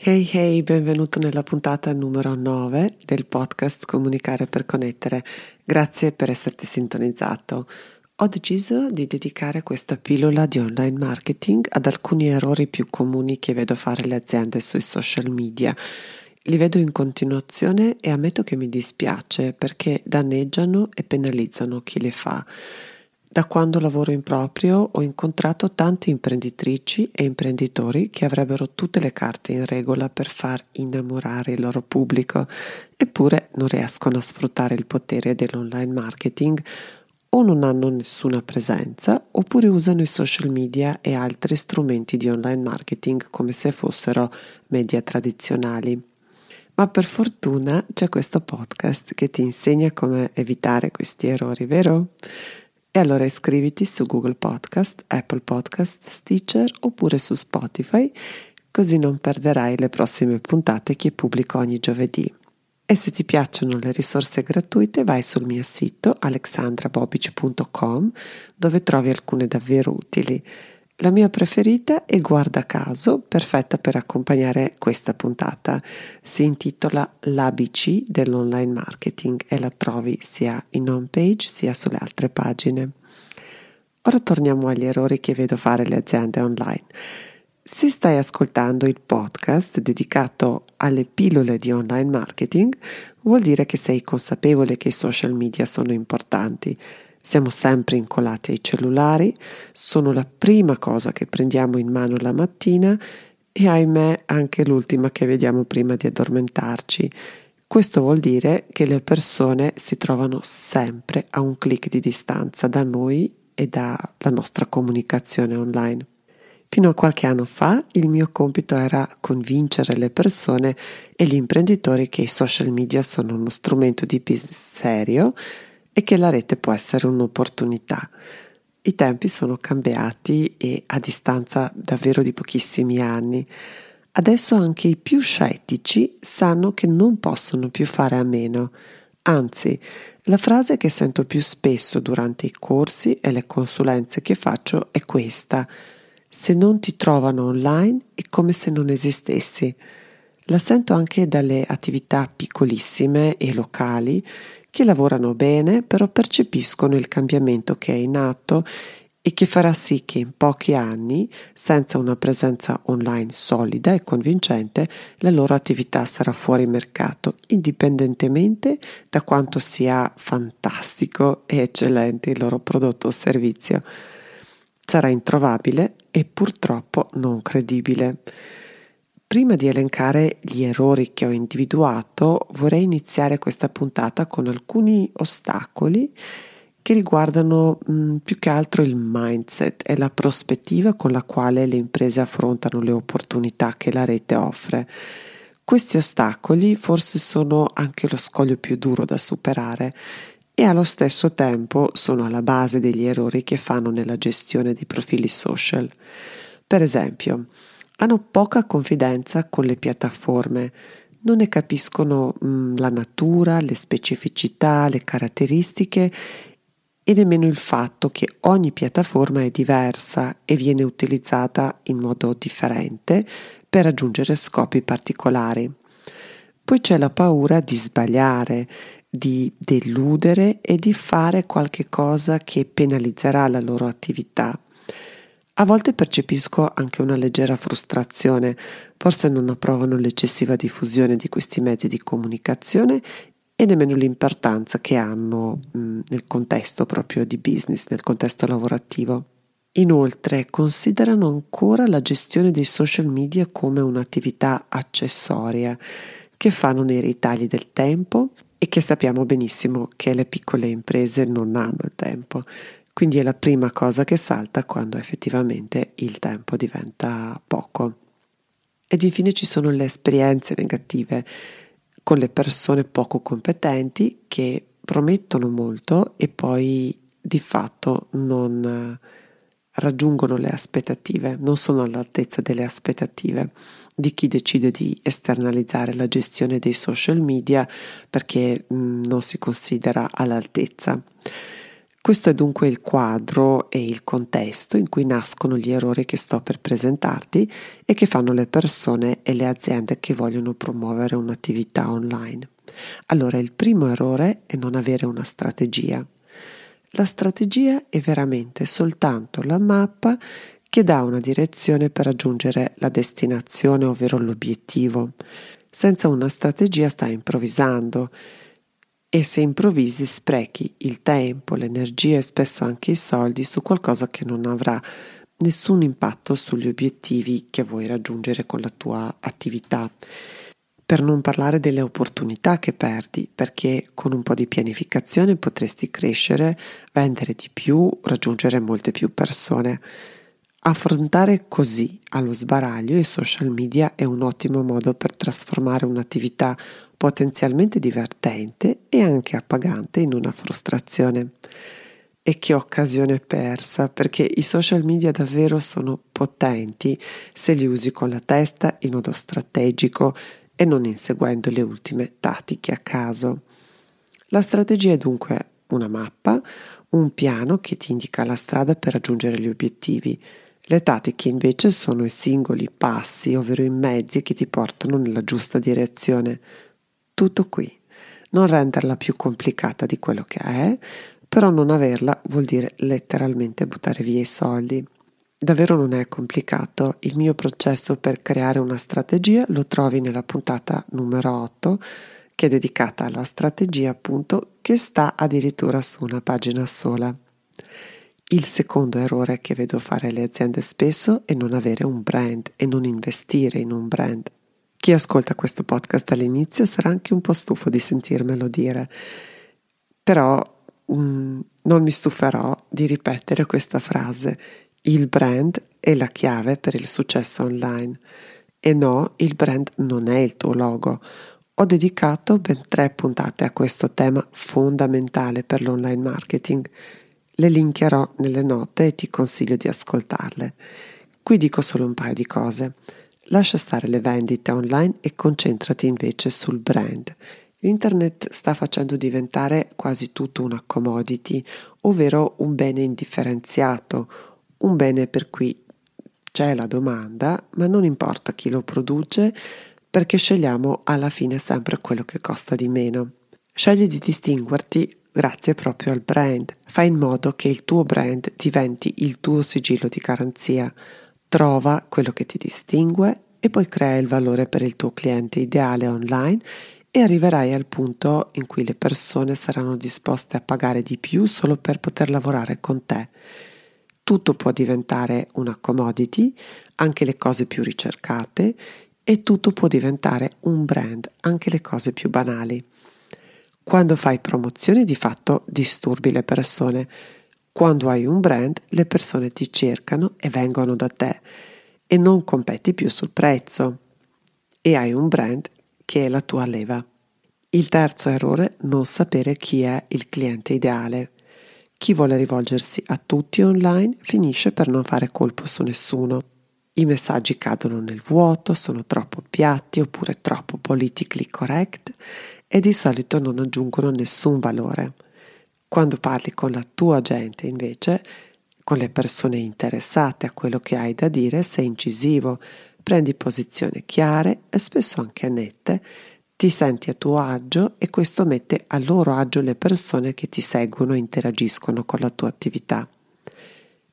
Hey hey, benvenuto nella puntata numero 9 del podcast Comunicare per connettere. Grazie per esserti sintonizzato. Ho deciso di dedicare questa pillola di online marketing ad alcuni errori più comuni che vedo fare le aziende sui social media. Li vedo in continuazione e ammetto che mi dispiace perché danneggiano e penalizzano chi le fa. Da quando lavoro in proprio ho incontrato tante imprenditrici e imprenditori che avrebbero tutte le carte in regola per far innamorare il loro pubblico, eppure non riescono a sfruttare il potere dell'online marketing o non hanno nessuna presenza oppure usano i social media e altri strumenti di online marketing come se fossero media tradizionali. Ma per fortuna c'è questo podcast che ti insegna come evitare questi errori, vero? E allora iscriviti su Google Podcast, Apple Podcast, Stitcher oppure su Spotify, così non perderai le prossime puntate che pubblico ogni giovedì. E se ti piacciono le risorse gratuite vai sul mio sito alexandrabobic.com dove trovi alcune davvero utili. La mia preferita è Guarda caso, perfetta per accompagnare questa puntata. Si intitola L'ABC dell'online marketing e la trovi sia in home page sia sulle altre pagine. Ora torniamo agli errori che vedo fare le aziende online. Se stai ascoltando il podcast dedicato alle pillole di online marketing, vuol dire che sei consapevole che i social media sono importanti siamo sempre incolati ai cellulari, sono la prima cosa che prendiamo in mano la mattina e ahimè anche l'ultima che vediamo prima di addormentarci. Questo vuol dire che le persone si trovano sempre a un clic di distanza da noi e dalla nostra comunicazione online. Fino a qualche anno fa il mio compito era convincere le persone e gli imprenditori che i social media sono uno strumento di business serio e che la rete può essere un'opportunità. I tempi sono cambiati e a distanza davvero di pochissimi anni. Adesso anche i più scettici sanno che non possono più fare a meno. Anzi, la frase che sento più spesso durante i corsi e le consulenze che faccio è questa. Se non ti trovano online è come se non esistessi. La sento anche dalle attività piccolissime e locali che lavorano bene però percepiscono il cambiamento che è in atto e che farà sì che in pochi anni, senza una presenza online solida e convincente, la loro attività sarà fuori mercato, indipendentemente da quanto sia fantastico e eccellente il loro prodotto o servizio. Sarà introvabile e purtroppo non credibile. Prima di elencare gli errori che ho individuato, vorrei iniziare questa puntata con alcuni ostacoli che riguardano mh, mm, più che altro il mindset e la prospettiva con la quale le imprese affrontano le opportunità che la rete offre. Questi ostacoli forse sono anche lo scoglio più duro da superare e allo stesso tempo sono alla base degli errori che fanno nella gestione dei profili social. Per esempio, hanno poca confidenza con le piattaforme, non ne capiscono mh, mm, la natura, le specificità, le caratteristiche e nemmeno il fatto che ogni piattaforma è diversa e viene utilizzata in modo differente per raggiungere scopi particolari. Poi c'è la paura di sbagliare, di deludere e di fare qualche cosa che penalizzerà la loro attività. A volte percepisco anche una leggera frustrazione, forse non approvano l'eccessiva diffusione di questi mezzi di comunicazione e nemmeno l'importanza che hanno mh, nel contesto proprio di business, nel contesto lavorativo. Inoltre considerano ancora la gestione dei social media come un'attività accessoria che fanno nei ritagli del tempo e che sappiamo benissimo che le piccole imprese non hanno il tempo. Quindi è la prima cosa che salta quando effettivamente il tempo diventa poco. Ed infine ci sono le esperienze negative con le persone poco competenti che promettono molto e poi di fatto non raggiungono le aspettative, non sono all'altezza delle aspettative di chi decide di esternalizzare la gestione dei social media perché mm, non si considera all'altezza. Questo è dunque il quadro e il contesto in cui nascono gli errori che sto per presentarti e che fanno le persone e le aziende che vogliono promuovere un'attività online. Allora, il primo errore è non avere una strategia. La strategia è veramente soltanto la mappa che dà una direzione per raggiungere la destinazione, ovvero l'obiettivo. Senza una strategia stai improvvisando e se improvvisi sprechi il tempo, l'energia e spesso anche i soldi su qualcosa che non avrà nessun impatto sugli obiettivi che vuoi raggiungere con la tua attività. Per non parlare delle opportunità che perdi, perché con un po' di pianificazione potresti crescere, vendere di più, raggiungere molte più persone. Affrontare così allo sbaraglio i social media è un ottimo modo per trasformare un'attività potenzialmente divertente e anche appagante in una frustrazione. E che occasione persa, perché i social media davvero sono potenti se li usi con la testa in modo strategico e non inseguendo le ultime tattiche a caso. La strategia è dunque una mappa, un piano che ti indica la strada per raggiungere gli obiettivi. Le tattiche invece sono i singoli passi, ovvero i mezzi che ti portano nella giusta direzione. Tutto qui. Non renderla più complicata di quello che è, però non averla vuol dire letteralmente buttare via i soldi. Davvero non è complicato, il mio processo per creare una strategia lo trovi nella puntata numero 8 che è dedicata alla strategia appunto che sta addirittura su una pagina sola. Il secondo errore che vedo fare le aziende spesso è non avere un brand e non investire in un brand. Chi ascolta questo podcast all'inizio sarà anche un po' stufo di sentirmelo dire, però mm, non mi stuferò di ripetere questa frase il brand è la chiave per il successo online. E no, il brand non è il tuo logo. Ho dedicato ben tre puntate a questo tema fondamentale per l'online marketing. Le linkerò nelle note e ti consiglio di ascoltarle. Qui dico solo un paio di cose. Lascia stare le vendite online e concentrati invece sul brand. Internet sta facendo diventare quasi tutto una commodity, ovvero un bene indifferenziato, un bene per cui c'è la domanda, ma non importa chi lo produce perché scegliamo alla fine sempre quello che costa di meno. Scegli di distinguerti grazie proprio al brand. Fai in modo che il tuo brand diventi il tuo sigillo di garanzia. Trova quello che ti distingue e poi crea il valore per il tuo cliente ideale online e arriverai al punto in cui le persone saranno disposte a pagare di più solo per poter lavorare con te tutto può diventare una commodity, anche le cose più ricercate, e tutto può diventare un brand, anche le cose più banali. Quando fai promozioni di fatto disturbi le persone. Quando hai un brand le persone ti cercano e vengono da te e non competi più sul prezzo. E hai un brand che è la tua leva. Il terzo errore, non sapere chi è il cliente ideale. Chi vuole rivolgersi a tutti online finisce per non fare colpo su nessuno. I messaggi cadono nel vuoto, sono troppo piatti oppure troppo politically correct e di solito non aggiungono nessun valore. Quando parli con la tua gente, invece, con le persone interessate a quello che hai da dire, sei incisivo, prendi posizioni chiare e spesso anche nette ti senti a tuo agio e questo mette a loro agio le persone che ti seguono e interagiscono con la tua attività.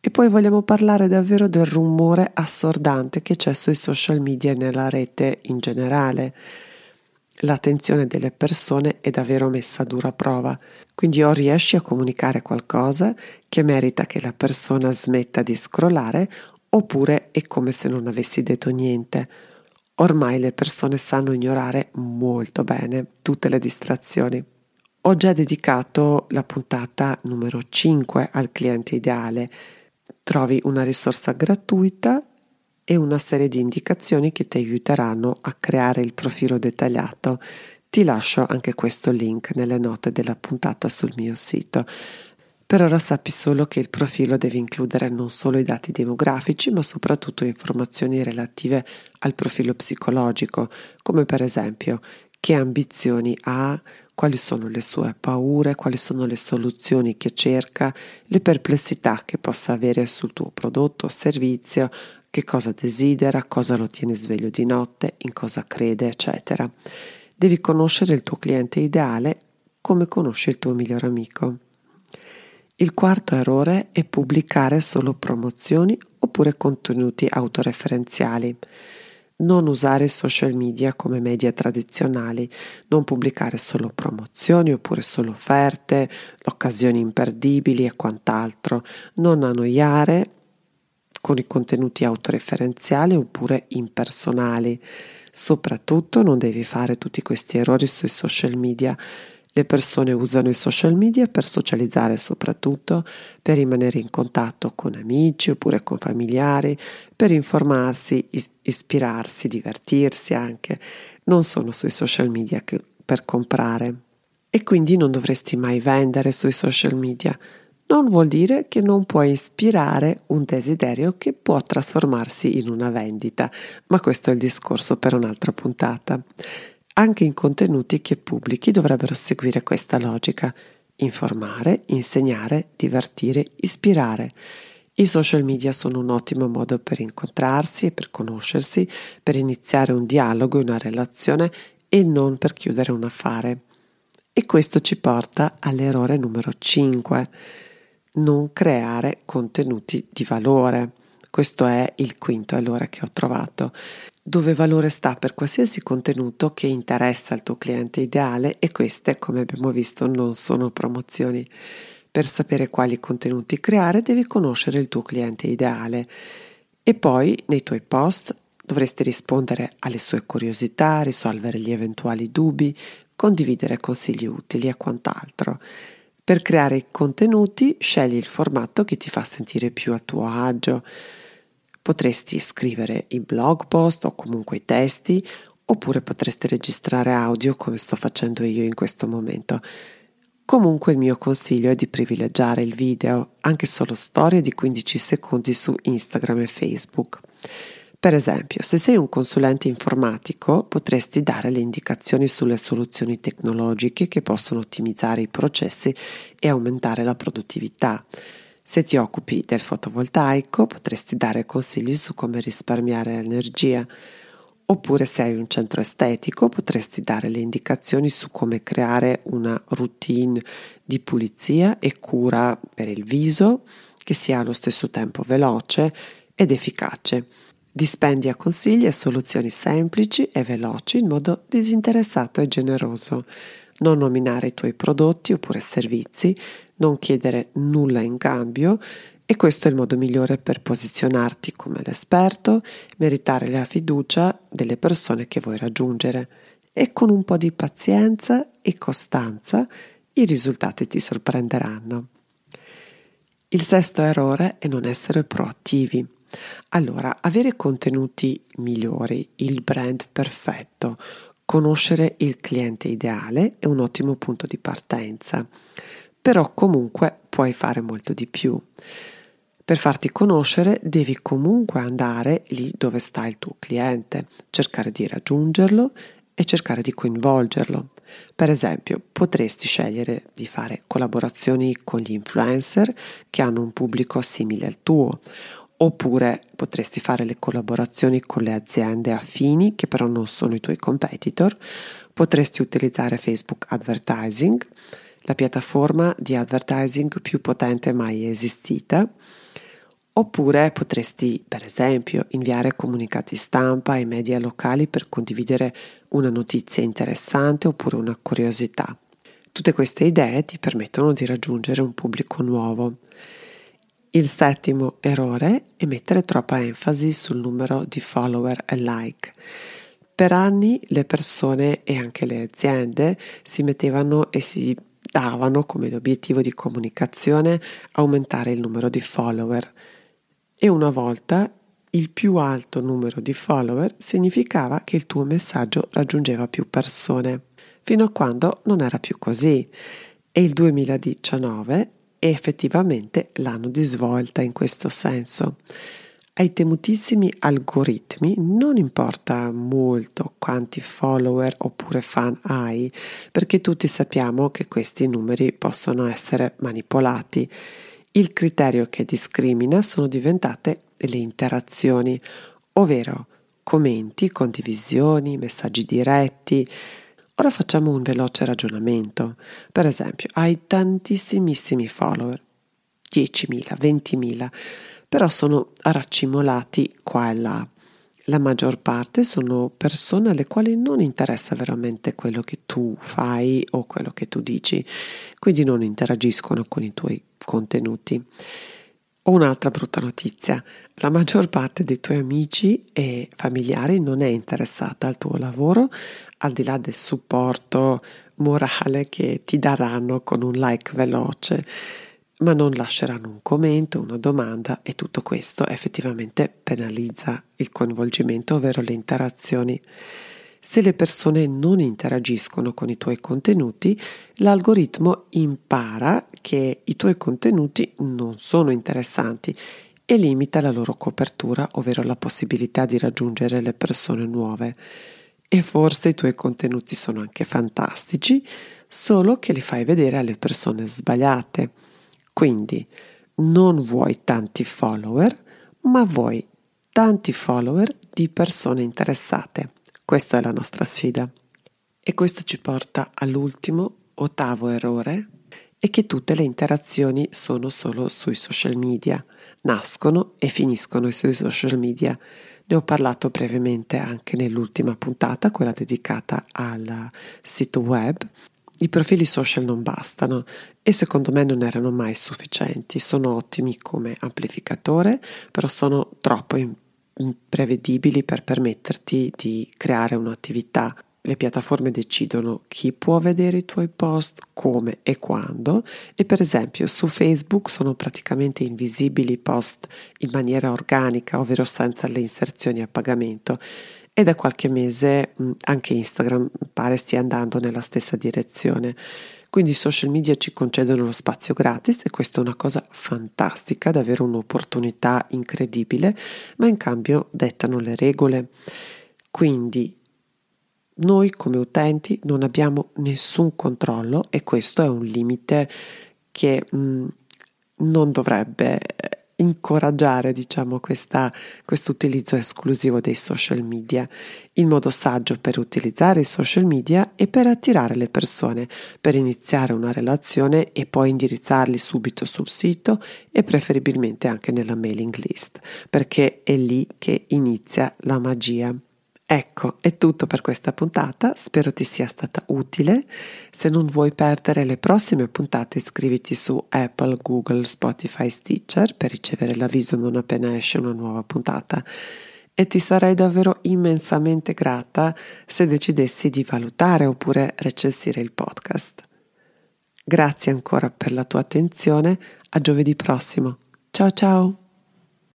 E poi vogliamo parlare davvero del rumore assordante che c'è sui social media e nella rete in generale. L'attenzione delle persone è davvero messa a dura prova, quindi o riesci a comunicare qualcosa che merita che la persona smetta di scrollare, oppure è come se non avessi detto niente Ormai le persone sanno ignorare molto bene tutte le distrazioni. Ho già dedicato la puntata numero 5 al cliente ideale. Trovi una risorsa gratuita e una serie di indicazioni che ti aiuteranno a creare il profilo dettagliato. Ti lascio anche questo link nelle note della puntata sul mio sito. Per ora sappi solo che il profilo deve includere non solo i dati demografici, ma soprattutto informazioni relative al profilo psicologico, come per esempio che ambizioni ha, quali sono le sue paure, quali sono le soluzioni che cerca, le perplessità che possa avere sul tuo prodotto o servizio, che cosa desidera, cosa lo tiene sveglio di notte, in cosa crede, eccetera. Devi conoscere il tuo cliente ideale come conosci il tuo migliore amico. Il quarto errore è pubblicare solo promozioni oppure contenuti autoreferenziali. Non usare social media come media tradizionali, non pubblicare solo promozioni oppure solo offerte, occasioni imperdibili e quant'altro. Non annoiare con i contenuti autoreferenziali oppure impersonali. Soprattutto non devi fare tutti questi errori sui social media. Le persone usano i social media per socializzare soprattutto, per rimanere in contatto con amici oppure con familiari, per informarsi, is- ispirarsi, divertirsi anche. Non sono sui social media che per comprare. E quindi non dovresti mai vendere sui social media non vuol dire che non puoi ispirare un desiderio che può trasformarsi in una vendita, ma questo è il discorso per un'altra puntata. Anche i contenuti che pubblichi dovrebbero seguire questa logica. Informare, insegnare, divertire, ispirare. I social media sono un ottimo modo per incontrarsi e per conoscersi, per iniziare un dialogo e una relazione e non per chiudere un affare. E questo ci porta all'errore numero 5 non creare contenuti di valore. Questo è il quinto allora che ho trovato, dove valore sta per qualsiasi contenuto che interessa il tuo cliente ideale e queste, come abbiamo visto, non sono promozioni. Per sapere quali contenuti creare devi conoscere il tuo cliente ideale e poi nei tuoi post dovresti rispondere alle sue curiosità, risolvere gli eventuali dubbi, condividere consigli utili e quant'altro. Per creare i contenuti scegli il formato che ti fa sentire più a tuo agio. Potresti scrivere i blog post o comunque i testi oppure potresti registrare audio come sto facendo io in questo momento. Comunque il mio consiglio è di privilegiare il video, anche solo storie di 15 secondi su Instagram e Facebook. Per esempio, se sei un consulente informatico, potresti dare le indicazioni sulle soluzioni tecnologiche che possono ottimizzare i processi e aumentare la produttività. Se ti occupi del fotovoltaico, potresti dare consigli su come risparmiare energia. Oppure se hai un centro estetico, potresti dare le indicazioni su come creare una routine di pulizia e cura per il viso che sia allo stesso tempo veloce ed efficace. Dispendia consigli e soluzioni semplici e veloci in modo disinteressato e generoso. Non nominare i tuoi prodotti oppure servizi, non chiedere nulla in cambio e questo è il modo migliore per posizionarti come l'esperto, meritare la fiducia delle persone che vuoi raggiungere. E con un po' di pazienza e costanza i risultati ti sorprenderanno. Il sesto errore è non essere proattivi. Allora, avere contenuti migliori, il brand perfetto, conoscere il cliente ideale è un ottimo punto di partenza, però comunque puoi fare molto di più. Per farti conoscere devi comunque andare lì dove sta il tuo cliente, cercare di raggiungerlo e cercare di coinvolgerlo. Per esempio, potresti scegliere di fare collaborazioni con gli influencer che hanno un pubblico simile al tuo oppure potresti fare le collaborazioni con le aziende affini che però non sono i tuoi competitor, potresti utilizzare Facebook Advertising, la piattaforma di advertising più potente mai esistita, oppure potresti per esempio inviare comunicati stampa ai media locali per condividere una notizia interessante oppure una curiosità. Tutte queste idee ti permettono di raggiungere un pubblico nuovo. Il settimo errore è mettere troppa enfasi sul numero di follower e like. Per anni le persone e anche le aziende si mettevano e si davano come obiettivo di comunicazione aumentare il numero di follower e una volta il più alto numero di follower significava che il tuo messaggio raggiungeva più persone. fino a quando non era più così. E il 2019 è effettivamente l'anno di svolta in questo senso. Ai temutissimi algoritmi non importa molto quanti follower oppure fan hai, perché tutti sappiamo che questi numeri possono essere manipolati. Il criterio che discrimina sono diventate le interazioni, ovvero commenti, condivisioni, messaggi diretti. Ora facciamo un veloce ragionamento. Per esempio, hai tantissimissimi follower, 10.000, 20.000 però sono raccimolati qua e là. La maggior parte sono persone alle quali non interessa veramente quello che tu fai o quello che tu dici, quindi non interagiscono con i tuoi contenuti. Ho un'altra brutta notizia, la maggior parte dei tuoi amici e familiari non è interessata al tuo lavoro, al di là del supporto morale che ti daranno con un like veloce ma non lasceranno un commento, una domanda e tutto questo effettivamente penalizza il coinvolgimento, ovvero le interazioni. Se le persone non interagiscono con i tuoi contenuti, l'algoritmo impara che i tuoi contenuti non sono interessanti e limita la loro copertura, ovvero la possibilità di raggiungere le persone nuove. E forse i tuoi contenuti sono anche fantastici, solo che li fai vedere alle persone sbagliate. Quindi non vuoi tanti follower, ma vuoi tanti follower di persone interessate. Questa è la nostra sfida. E questo ci porta all'ultimo, ottavo errore, è che tutte le interazioni sono solo sui social media, nascono e finiscono sui social media. Ne ho parlato brevemente anche nell'ultima puntata, quella dedicata al sito web, i profili social non bastano e secondo me non erano mai sufficienti. Sono ottimi come amplificatore, però sono troppo imprevedibili per permetterti di creare un'attività. Le piattaforme decidono chi può vedere i tuoi post, come e quando e per esempio su Facebook sono praticamente invisibili i post in maniera organica, ovvero senza le inserzioni a pagamento e da qualche mese mh, anche Instagram pare stia andando nella stessa direzione. Quindi i social media ci concedono lo spazio gratis e questa è una cosa fantastica, davvero un'opportunità incredibile, ma in cambio dettano le regole. Quindi noi come utenti non abbiamo nessun controllo e questo è un limite che mh, non dovrebbe incoraggiare diciamo questo utilizzo esclusivo dei social media. Il modo saggio per utilizzare i social media è per attirare le persone, per iniziare una relazione e poi indirizzarli subito sul sito e preferibilmente anche nella mailing list, perché è lì che inizia la magia. Ecco, è tutto per questa puntata, spero ti sia stata utile. Se non vuoi perdere le prossime puntate iscriviti su Apple, Google, Spotify, Stitcher per ricevere l'avviso non appena esce una nuova puntata. E ti sarei davvero immensamente grata se decidessi di valutare oppure recensire il podcast. Grazie ancora per la tua attenzione, a giovedì prossimo. Ciao ciao!